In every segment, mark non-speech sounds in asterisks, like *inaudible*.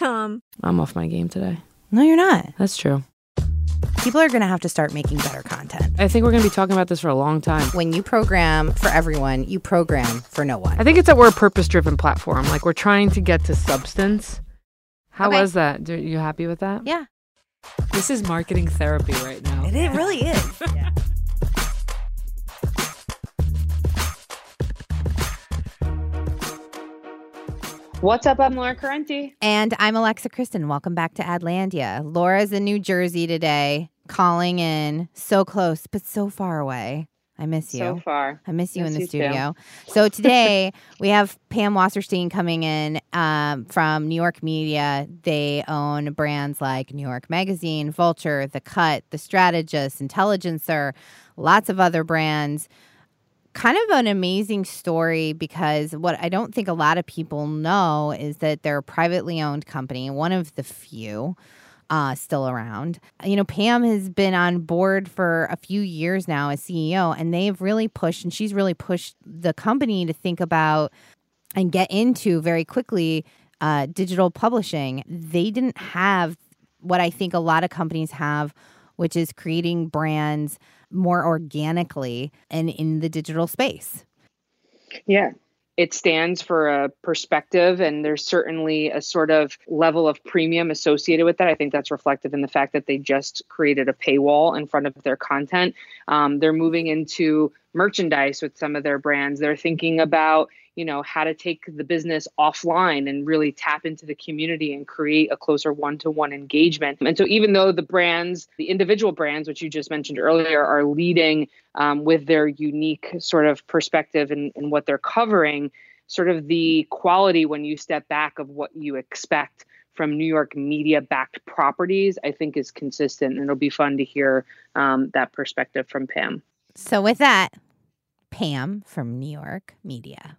I'm off my game today. No, you're not. That's true. People are going to have to start making better content. I think we're going to be talking about this for a long time. When you program for everyone, you program for no one. I think it's that we're a purpose driven platform. Like we're trying to get to substance. How Okay. was that? Are you happy with that? Yeah. This is marketing therapy right now. It, it really is. yeah. What's up? I'm Laura Correnti. And I'm Alexa Christon. Welcome back to Adlandia. Laura's in New Jersey today, calling in. So close, but so far away. I miss you. So far. I miss you Miss in the you too. studio. So *laughs* today we have Pam Wasserstein coming in um, from New York Media. They own brands like New York Magazine, Vulture, The Cut, The Strategist, Intelligencer, lots of other brands. Kind of an amazing story because what I don't think a lot of people know is that they're a privately owned company, one of the few uh, still around. You know, Pam has been on board for a few years now as CEO, and they've really pushed, and she's really pushed the company to think about and get into very quickly uh, digital publishing. They didn't have what I think a lot of companies have, which is creating brands more organically and in the digital space. Yeah. It stands for a perspective, and there's certainly a sort of level of premium associated with that. I think that's reflective in the fact that they just created a paywall in front of their content. Um, they're moving into merchandise with some of their brands. They're thinking about, you know, how to take the business offline and really tap into the community and create a closer one-to-one engagement. And so, even though the brands, the individual brands, which you just mentioned earlier, are leading um, with their unique sort of perspective and, and what they're covering, sort of the quality when you step back of what you expect from New York media backed properties, I think is consistent. And it'll be fun to hear um, that perspective from Pam. So, with that, Pam from New York Media.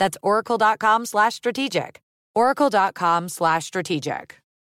That's oracle.com slash strategic. oracle.com slash strategic.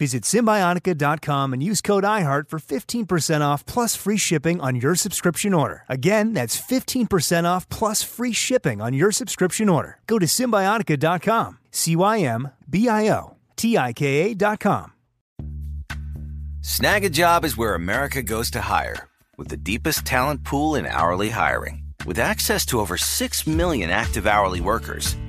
Visit Cymbiotika.com and use code IHEART for 15% off plus free shipping on your subscription order. Again, that's 15% off plus free shipping on your subscription order. Go to Cymbiotika.com, C Y M B I O T I K A.com. Snagajob is where America goes to hire, with the deepest talent pool in hourly hiring. With access to over 6 million active hourly workers,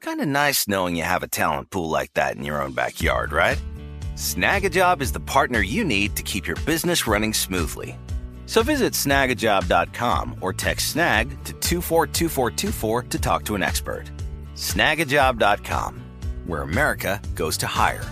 Kind of nice knowing you have a talent pool like that in your own backyard, right? Snagajob is the partner you need to keep your business running smoothly. So visit snagajob.com or text snag to 242424 to talk to an expert. Snagajob.com, where America goes to hire.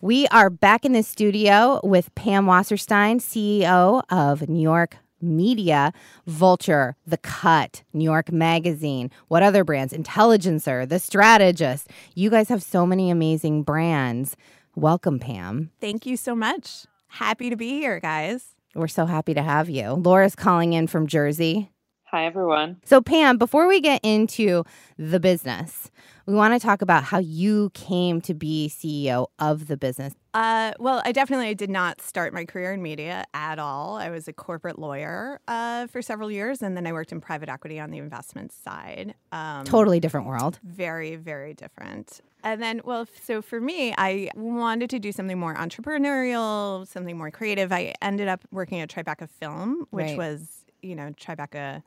We are back in the studio with Pam Wasserstein, CEO of New York Media, Vulture, The Cut, New York Magazine. What other brands? Intelligencer, The Strategist. You guys have so many amazing brands. Welcome, Pam. Thank you so much. Happy to be here, guys. We're so happy to have you. Laura's calling in from Jersey. Hi, everyone. So, Pam, before we get into the business, we want to talk about how you came to be CEO of the business. Uh, well, I definitely did not start my career in media at all. I was a corporate lawyer uh, for several years, and then I worked in private equity on the investment side. Um, totally different world. Very, very different. And then, well, so for me, I wanted to do something more entrepreneurial, something more creative. I ended up working at Tribeca Film, which Right. was, you know, Tribeca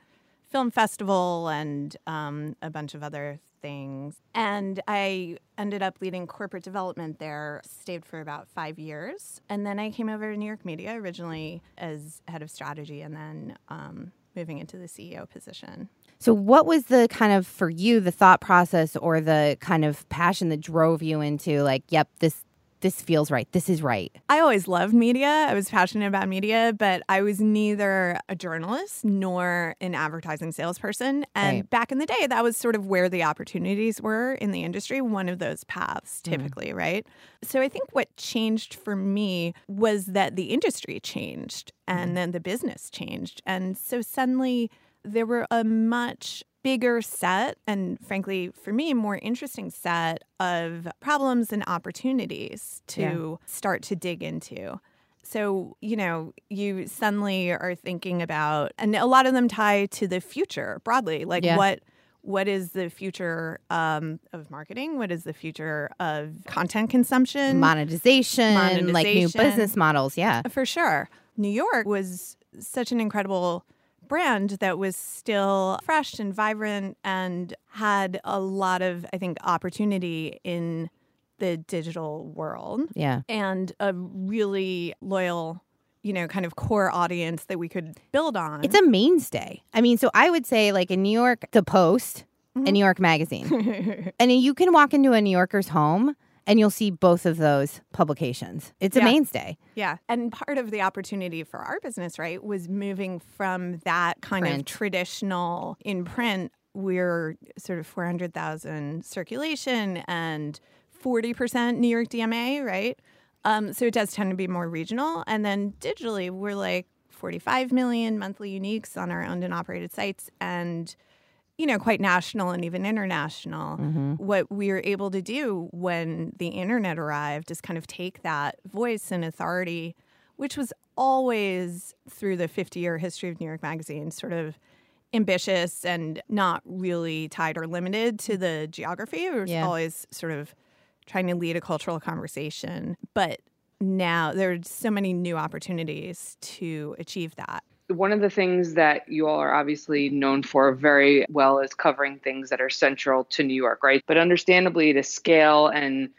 Film Festival and um, a bunch of other things. And I ended up leading corporate development there, stayed for about five years. And then I came over to New York Media originally as head of strategy and then um, moving into the CEO position. So, what was the kind of for you the thought process or the kind of passion that drove you into like, yep, this this feels right. This is right. I always loved media. I was passionate about media, but I was neither a journalist nor an advertising salesperson. And Right. back in the day, that was sort of where the opportunities were in the industry, one of those paths mm. typically, right? So I think what changed for me was that the industry changed and mm. then the business changed. And so suddenly there were a much bigger set and frankly for me more interesting set of problems and opportunities to start to dig into so you know you suddenly are thinking about and a lot of them tie to the future broadly like Yeah. what what is the future um, of marketing what is the future of content consumption Monetization, like new business models. Yeah. for sure. New York was such an incredible brand that was still fresh and vibrant and had a lot of, I think, opportunity in the digital world Yeah. and a really loyal, you know, kind of core audience that we could build on. It's a mainstay. I mean, so I would say, like in New York, The Post Mm-hmm. and New York Magazine. and you can walk into a New Yorker's home and you'll see both of those publications. It's a Yeah. mainstay. Yeah. And part of the opportunity for our business, right, was moving from that kind Print. of traditional in print, we're sort of 400,000 circulation and 40% New York DMA, right? Um, so it does tend to be more regional. And then digitally, we're like 45 million monthly uniques on our owned and operated sites and you know, quite national and even international. Mm-hmm. What we were able to do when the internet arrived is kind of take that voice and authority, which was always through the 50 year history of New York Magazine, sort of ambitious and not really tied or limited to the geography. It was Yeah. always sort of trying to lead a cultural conversation. But now there are so many new opportunities to achieve that. One of the things that you all are obviously known for very well is covering things that are central to New York, right? But understandably, to scale and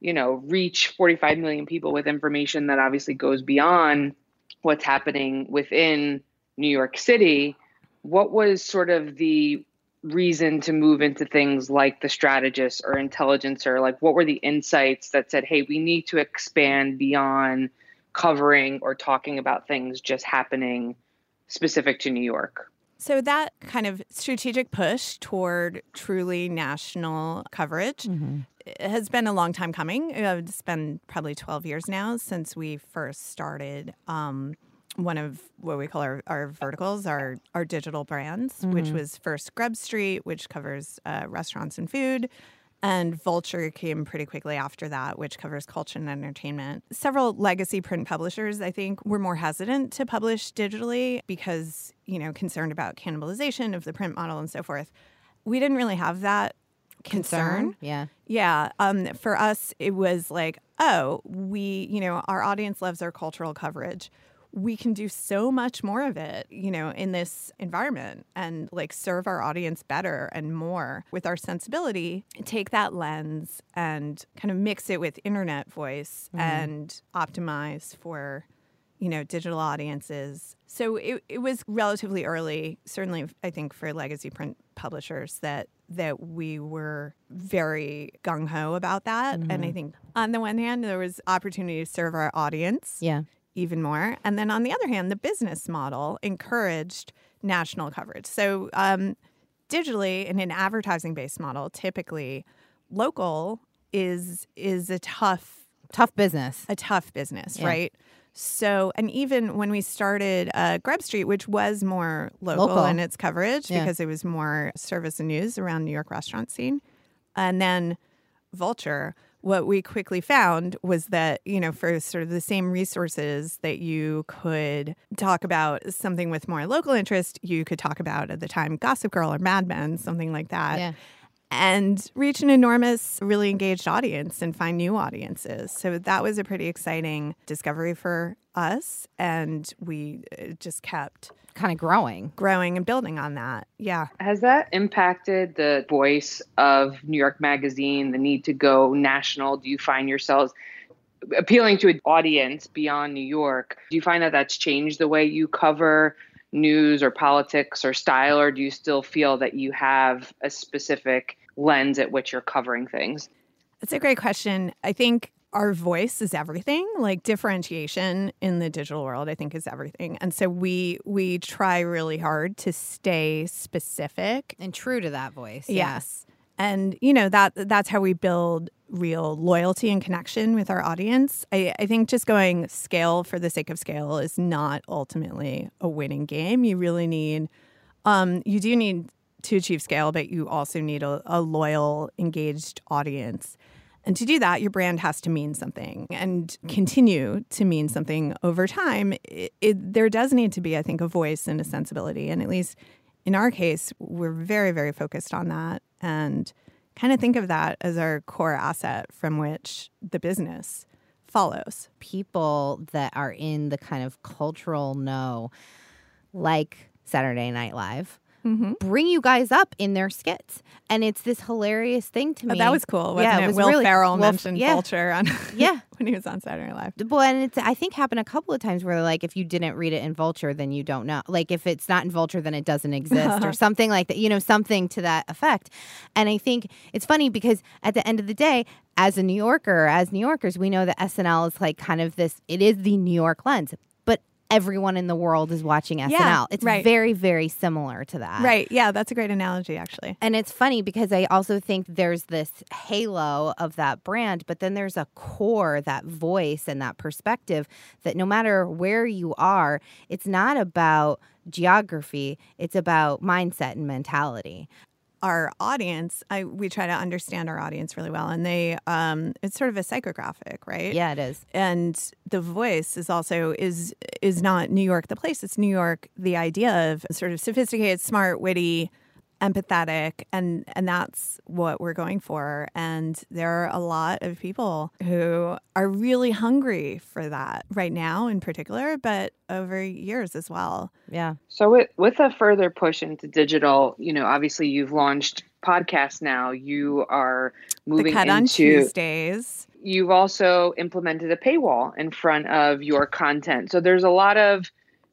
you know reach 45 million people with information that obviously goes beyond what's happening within New York City, what was sort of the reason to move into things like the strategist or intelligencer? Like, what were the insights that said, hey, we need to expand beyond covering or talking about things just happening specific to New York? So that kind of strategic push toward truly national coverage has been a long time coming. Uh, It's been probably 12 years now since we first started um, one of what we call our, our verticals, our, our digital brands, which Mhm. was first Grub Street, which covers uh, restaurants and food. And Vulture came pretty quickly after that, which covers culture and entertainment. Several legacy print publishers, I think, were more hesitant to publish digitally because, you know, concerned about cannibalization of the print model and so forth. We didn't really have that concern. Yeah. Yeah. Um, for us, it was like, oh, we, you know, our audience loves our cultural coverage. We can do so much more of it, you know, in this environment and like serve our audience better and more with our sensibility. Take that lens and kind of mix it with internet voice Mhm. and optimize for you know, digital audiences. So it, it was relatively early, certainly I think for legacy print publishers that that we were very gung ho about that. And I Mhm. think on the one hand there was opportunity to serve our audience Yeah. Even more. And then on the other hand, the business model encouraged national coverage. So um, digitally in an advertising based model, typically local is is a tough tough business. A tough business, Yeah. right? So, and even when we started uh, Grub Street, which was more local, Local. in its coverage Yeah. because it was more service and news around New York restaurant scene, and then Vulture, what we quickly found was that, you know, for sort of the same resources that you could talk about something with more local interest, you could talk about at the time Gossip Girl or Mad Men, something like that. Yeah. And reach an enormous, really engaged audience and find new audiences. So that was a pretty exciting discovery for us. And we uh, just kept kind of growing, growing and building on that. Yeah. Has that impacted the voice of New York Magazine, the need to go national? Do you find yourselves appealing to an audience beyond New York? Do you find that that's changed the way you cover news or politics or style, or do you still feel that you have a specific lens at which you're covering things? That's a great question. I think our voice is everything. Like differentiation in the digital world, I think is everything. And so we we try really hard to stay specific and true to that voice. yeah. Yes. And you know that that's how we build real loyalty and connection with our audience. I, I think just going scale for the sake of scale is not ultimately a winning game. You really need um, you do need to achieve scale, but you also need a, a loyal, engaged audience. And to do that, your brand has to mean something and continue to mean something over time. It, it, there does need to be, I think, a voice and a sensibility. And at least in our case, we're very, very focused on that and kind of think of that as our core asset from which the business follows. People that are in the kind of cultural know, like Saturday Night Live, Mm-hmm. bring you guys up in their skits. And it's this hilarious thing to Oh, me. that was cool, wasn't yeah, it? was Will really, Ferrell Will- mentioned yeah. Vulture on *laughs* yeah. when he was on Saturday Night Live. Well, and it's I think happened a couple of times where they're like, if you didn't read it in Vulture, then you don't know. Like if it's not in Vulture, then it doesn't exist, or *laughs* something like that. You know, something to that effect. And I think it's funny because at the end of the day, as a New Yorker, as New Yorkers, we know that SNL is like kind of this. It is the New York lens, everyone in the world is watching SNL. Yeah, it's right. very, very similar to that. Right. Yeah, that's a great analogy, actually. And it's funny because I also think there's this halo of that brand, but then there's a core, that voice and that perspective that no matter where you are, it's not about geography, it's about mindset and mentality. Our audience, I we try to understand our audience really well, and they, um, it's sort of a psychographic, right? Yeah, it is. And the voice is also is is not New York the place. It's New York the idea of sort of sophisticated, smart, witty, empathetic, and and that's what we're going for. And there are a lot of people who are really hungry for that right now, in particular, but over years as well. Yeah. So with with a further push into digital, you know, obviously you've launched podcasts now. You are moving the cut on into Tuesdays. you've also implemented a paywall in front of your content. So there's a lot of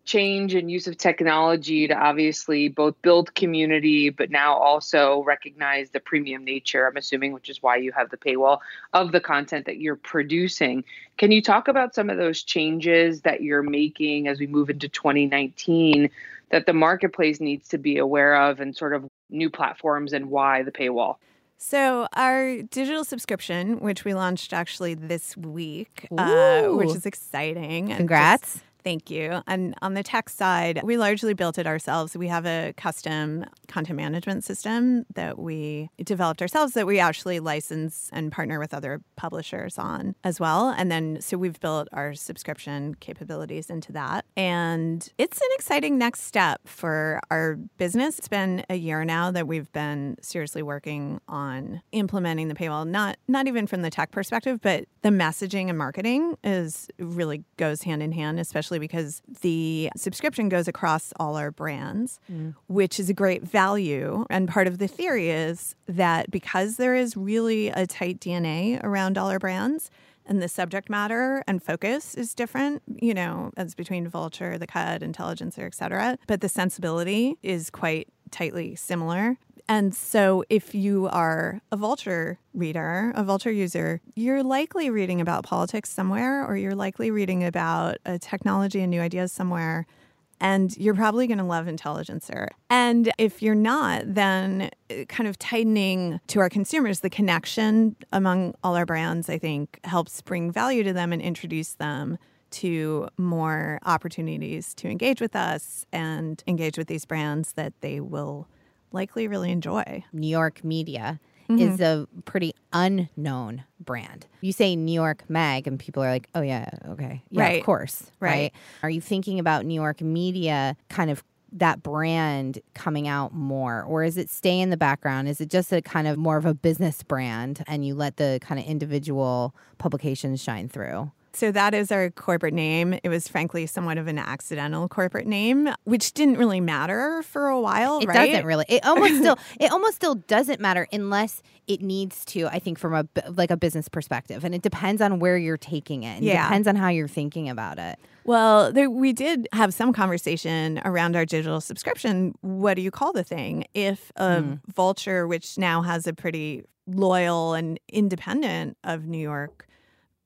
change and use of technology to obviously both build community, but now also recognize the premium nature, I'm assuming, which is why you have the paywall of the content that you're producing. Can you talk about some of those changes that you're making as we move into 2019 that the marketplace needs to be aware of and sort of new platforms and why the paywall? So, our digital subscription, which we launched actually this week, uh, which is exciting. and Congrats. Thank you. And on the tech side, we largely built it ourselves. We have a custom content management system that we developed ourselves that we actually license and partner with other publishers on as well. And then so we've built our subscription capabilities into that. And it's an exciting next step for our business. It's been a year now that we've been seriously working on implementing the paywall, not not even from the tech perspective, but the messaging and marketing is really goes hand in hand, especially because the subscription goes across all our brands, mm. which is a great value. And part of the theory is that because there is really a tight DNA around all our brands, and the subject matter and focus is different, you know, as between Vulture, The Cut, Intelligencer, et cetera. But the sensibility is quite tightly similar. And so, if you are a Vulture reader, a Vulture user, you're likely reading about politics somewhere, or you're likely reading about a technology and new ideas somewhere. And you're probably going to love Intelligencer. And if you're not, then uh, kind of tightening to our consumers the connection among all our brands, I think, helps bring value to them and introduce them to more opportunities to engage with us and engage with these brands that they will likely really enjoy. New York media mm-hmm. is a pretty unknown brand. You say New York Mag, and people are like, oh, yeah, okay. Yeah, right. of course. Right. right. Are you thinking about New York media kind of that brand coming out more or is it stay in the background is it just a kind of more of a business brand and you let the kind of individual publications shine through so that is our corporate name. It was frankly somewhat of an accidental corporate name, which didn't really matter for a while. It right? doesn't really. It almost *laughs* still. It almost still doesn't matter unless it needs to. I think from a like a business perspective, and it depends on where you're taking it. It yeah. depends on how you're thinking about it. Well, there, we did have some conversation around our digital subscription. What do you call the thing? If a mm. Vulture, which now has a pretty loyal and independent of New York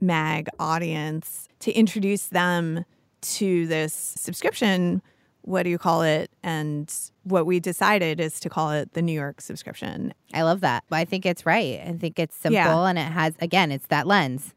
mag audience to introduce them to this subscription what do you call it? And what we decided is to call it the New York subscription. I love that. I think it's right. I think it's simple yeah. and it has, again, it's that lens.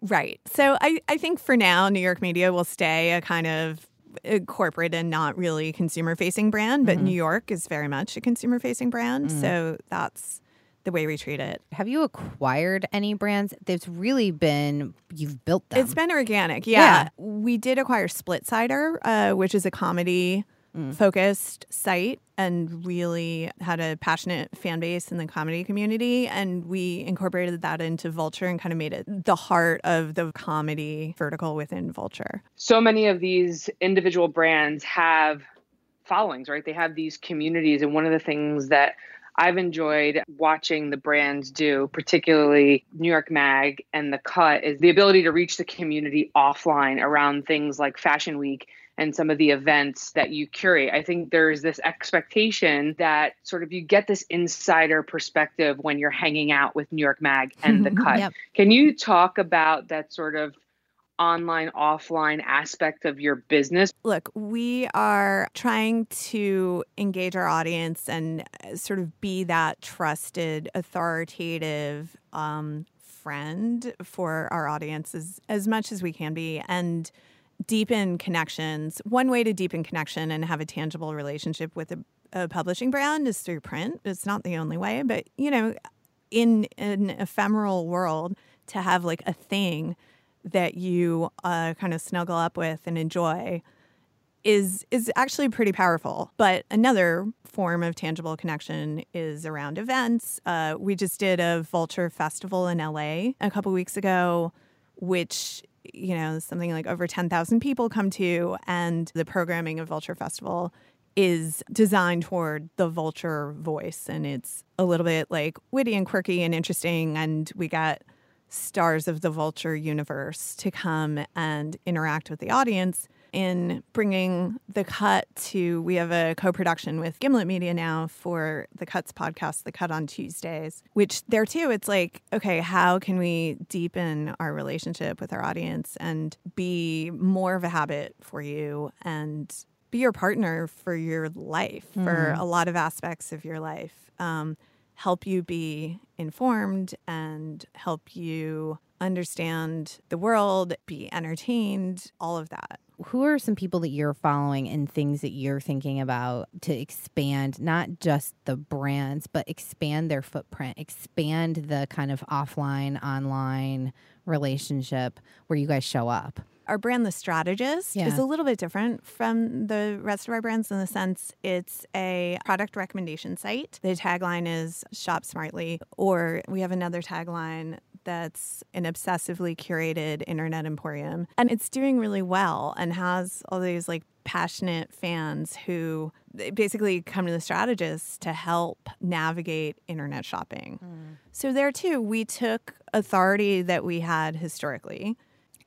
Right. So I, I think for now, New York Media will stay a kind of a corporate and not really consumer facing brand, but mm-hmm. New York is very much a consumer facing brand. Mm-hmm. So that's the way we treat it. Have you acquired any brands? There's really been you've built them. It's been organic. Yeah, yeah. we did acquire Splitsider, uh, which is a comedy. Mm. Focused site and really had a passionate fan base in the comedy community. And we incorporated that into Vulture and kind of made it the heart of the comedy vertical within Vulture. So many of these individual brands have followings, right? They have these communities. And one of the things that I've enjoyed watching the brands do, particularly New York Mag and The Cut, is the ability to reach the community offline around things like Fashion Week and some of the events that you curate. I think there's this expectation that sort of you get this insider perspective when you're hanging out with New York Mag and The *laughs* Cut. yep. Can you talk about that sort of online offline aspect of your business? Look, we are trying to engage our audience and uh, sort of be that trusted, authoritative um, friend for our audience as, as much as we can be. And deepen connections. One way to deepen connection and have a tangible relationship with a, a, publishing brand is through print. It's not the only way, but you know, in an ephemeral world, to have like a thing that you uh, kind of snuggle up with and enjoy is is actually pretty powerful. But another form of tangible connection is around events. Uh, we just did a Vulture Festival in LA a couple weeks ago, which you know something like over ten thousand people come to, and the programming of Vulture Festival is designed toward the vulture voice and it's a little bit like witty and quirky and interesting and we got stars of the Vulture universe to come and interact with the audience in bringing the cut to we have a co-production with gimlet media now for the cuts podcast the cut on tuesdays which there too it's like okay how can we deepen our relationship with our audience and be more of a habit for you and be your partner for your life mm. for a lot of aspects of your life um, help you be informed and help you understand the world, be entertained, all of that. Who are some people that you're following and things that you're thinking about to expand not just the brands, but expand their footprint, expand the kind of offline, online relationship where you guys show up? Our brand, The Strategist, Yeah. is a little bit different from the rest of our brands in the sense it's a product recommendation site. The tagline is Shop Smartly, or we have another tagline that's an obsessively curated internet emporium. And it's doing really well and has all these like passionate fans who basically come to the strategist to help navigate internet shopping. Mm. So there too, we took authority that we had historically.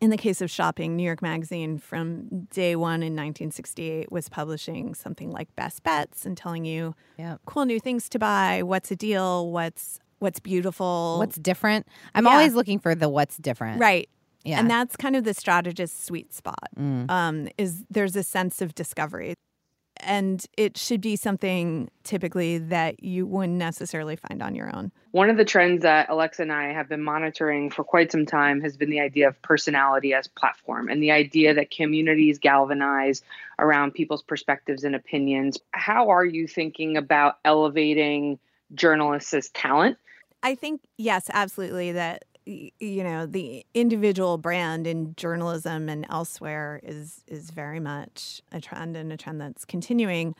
In the case of shopping, New York Magazine from day one in 1968 was publishing something like best bets and telling you Yep. cool new things to buy, what's a deal, what's what's beautiful, What's different? I'm Yeah. always looking for the what's different. Right. Yeah. And that's kind of the strategist's sweet spot. Mm. Um, is there's a sense of discovery. And it should be something typically that you wouldn't necessarily find on your own. One of the trends that Alexa and I have been monitoring for quite some time has been the idea of personality as platform and the idea that communities galvanize around people's perspectives and opinions. How are you thinking about elevating journalists talent? I think yes, absolutely that you know the individual brand in journalism and elsewhere is is very much a trend and a trend that's continuing.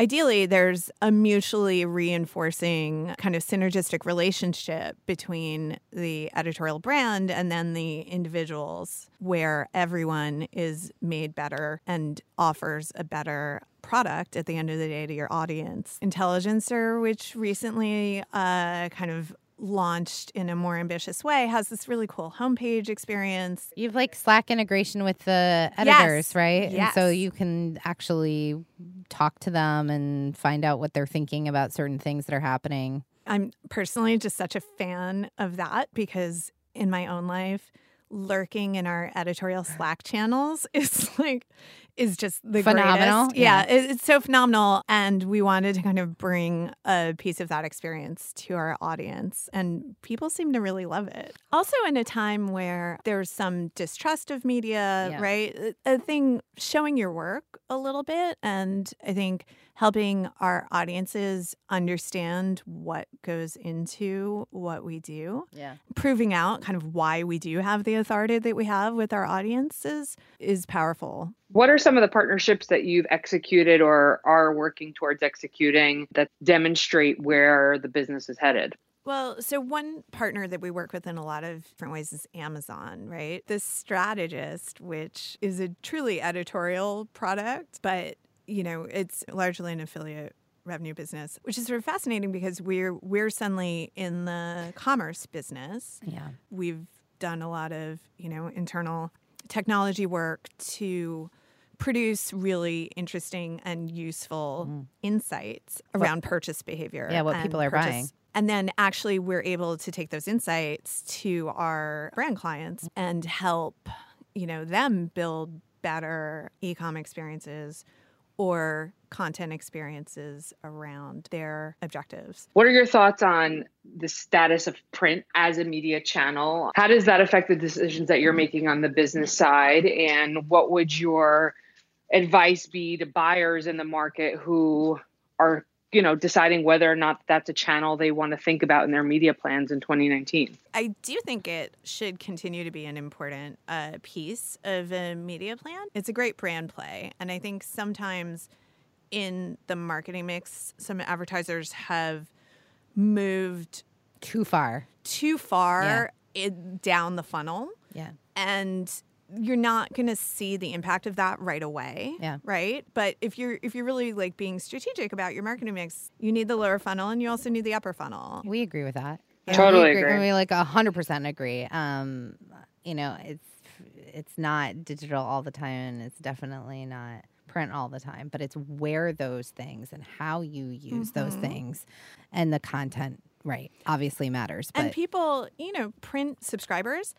Ideally, there's a mutually reinforcing kind of synergistic relationship between the editorial brand and then the individuals where everyone is made better and offers a better product at the end of the day to your audience. Intelligencer, which recently uh, kind of launched in a more ambitious way, has this really cool homepage experience. You've like Slack integration with the editors, Yes. right? And so you can actually talk to them and find out what they're thinking about certain things that are happening. I'm personally just such a fan of that because in my own life, lurking in our editorial Slack channels *laughs* is like is just the Phenomenal, greatest. Yeah, yeah. it- it's so phenomenal, and we wanted to kind of bring a piece of that experience to our audience, and people seem to really love it. Also, in a time where there's some distrust of media, Yeah. right? A thing showing your work a little bit, and I think helping our audiences understand what goes into what we do Yeah. proving out kind of why we do have the authority that we have with our audiences is powerful. What are some of the partnerships that you've executed or are working towards executing that demonstrate where the business is headed? Well, so one partner that we work with in a lot of different ways is Amazon, right? The strategist, which is a truly editorial product, but you know, it's largely an affiliate revenue business, which is sort of fascinating because we're we're suddenly in the commerce business. Yeah. We've done a lot of, you know, internal technology work to produce really interesting and useful insights around purchase behavior. Mm. Yeah, what people are purchase- buying. And then actually we're able to take those insights to our brand clients and help, you know, them build better e-com experiences or content experiences around their objectives. What are your thoughts on the status of print as a media channel? How does that affect the decisions that you're making on the business side? And what would your advice be to buyers in the market who are, you know, deciding whether or not that's a channel they want to think about in their media plans in 2019? I do think it should continue to be an important uh, piece of a media plan. It's a great brand play. And I think sometimes in the marketing mix, some advertisers have moved Too far. too far it, down the funnel. Yeah. And you're not going to see the impact of that right away Yeah. right but if you're if you're really like being strategic about your marketing mix you need the lower funnel and you also need the upper funnel We agree with that. Totally we agree. We like hundred percent agree. Um, you know, it's it's not digital all the time, and it's definitely not print all the time. But it's where those things and how you use those Mhm. things, and the content, right? Obviously matters. But and people you know print subscribers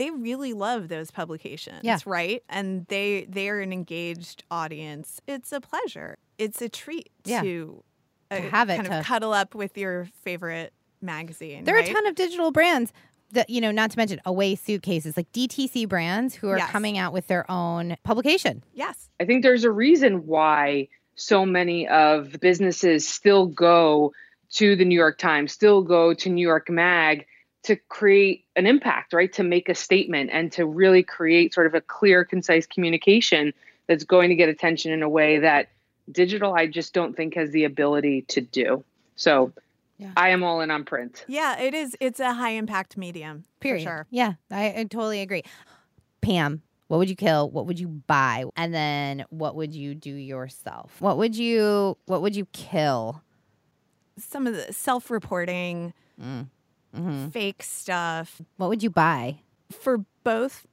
they really love those publications Yeah. right and they they're an engaged audience it's a pleasure it's a treat Yeah. to, uh, To have it, kind to- of cuddle up with your favorite magazine there right? are a ton of digital brands. that you know, not to mention away suitcases, like DTC brands who are Yes. coming out with their own publication. Yes. I think there's a reason why so many of businesses still go to the New York Times, still go to New York Mag to create an impact, right? To make a statement and to really create sort of a clear, concise communication that's going to get attention in a way that digital, I just don't think has the ability to do. So yeah. I am all in on print. Yeah, it is. It's a high impact medium. Period. For sure. Yeah, I, I totally agree. Pam, what would you kill? What would you buy? And then what would you do yourself? What would you what would you kill? Some of the self reporting, mm. Mhm. fake stuff. What would you buy? For both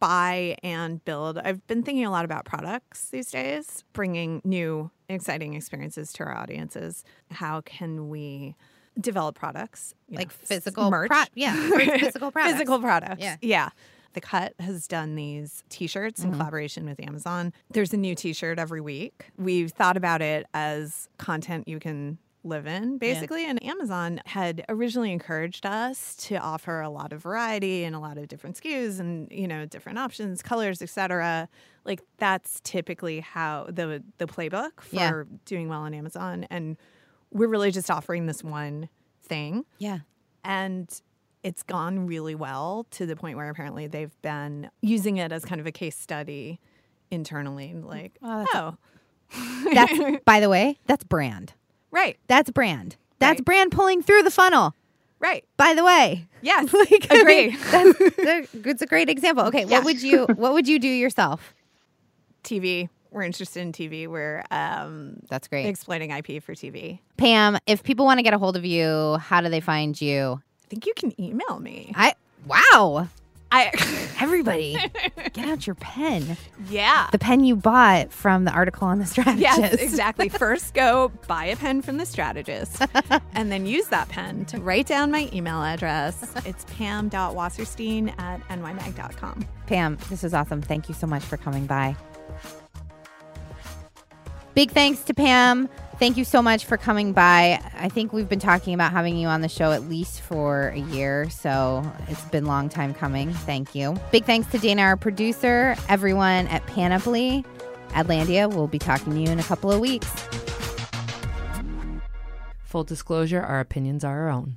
buy and build, I've been thinking a lot about products these days, bringing new, exciting experiences to our audiences. How can we develop products? Like know, physical merch? pro- yeah, *laughs* physical products. Physical products. Yeah. Yeah. The Cut has done these t shirts in Mhm. collaboration with Amazon. There's a new t shirt every week. We've thought about it as content you can live in, basically. And Amazon had originally encouraged us to offer a lot of variety and a lot of different SKUs and, you know, different options, colors, etc. Like that's typically how the the playbook for Yeah. doing well on Amazon. And we're really just offering this one thing Yeah. and it's gone really well to the point where apparently they've been using it as kind of a case study internally like Oh, oh, That's *laughs* by the way, that's brand. Right That's brand. That's Right. brand pulling through the funnel. right By the way. yes *laughs* Like, I agree mean, that's, that- it's a great example. Okay, Yeah. what would you *laughs* what would you do yourself? tv we're interested in tv we're um That's great. exploiting ip for tv Pam, if people want to get a hold of you, how do they find you? i think you can email me I wow. I *laughs* Everybody, get out your pen. yeah The pen you bought from the article on the strategist. Yes, exactly. *laughs* First, go buy a pen from the strategist *laughs* and then use that pen to write down my email address. It's pam.wasserstein at nymag.com. Pam, this was awesome. Thank you so much for coming by. Big thanks to Pam. Thank you so much for coming by. I think we've been talking about having you on the show at least for a year, so it's been a long time coming. Thank you. Big thanks to Dana, our producer, everyone at Panoply. Atlantia, we'll be talking to you in a couple of weeks. Full disclosure, our opinions are our own.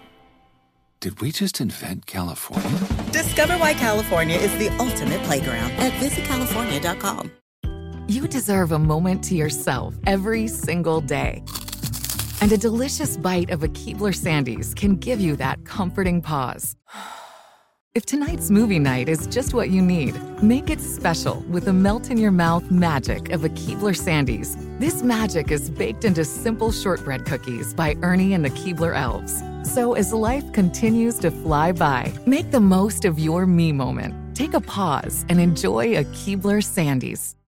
Did we just invent California? Discover why California is the ultimate playground at visitcalifornia.com. You deserve a moment to yourself every single day. And a delicious bite of a Keebler Sandies can give you that comforting pause. *sighs* If tonight's movie night is just what you need, make it special with the melt in your mouth magic of a Keebler Sandies. This magic is baked into simple shortbread cookies by Ernie and the Keebler Elves. So as life continues to fly by, make the most of your me moment. Take a pause and enjoy a Keebler Sandies.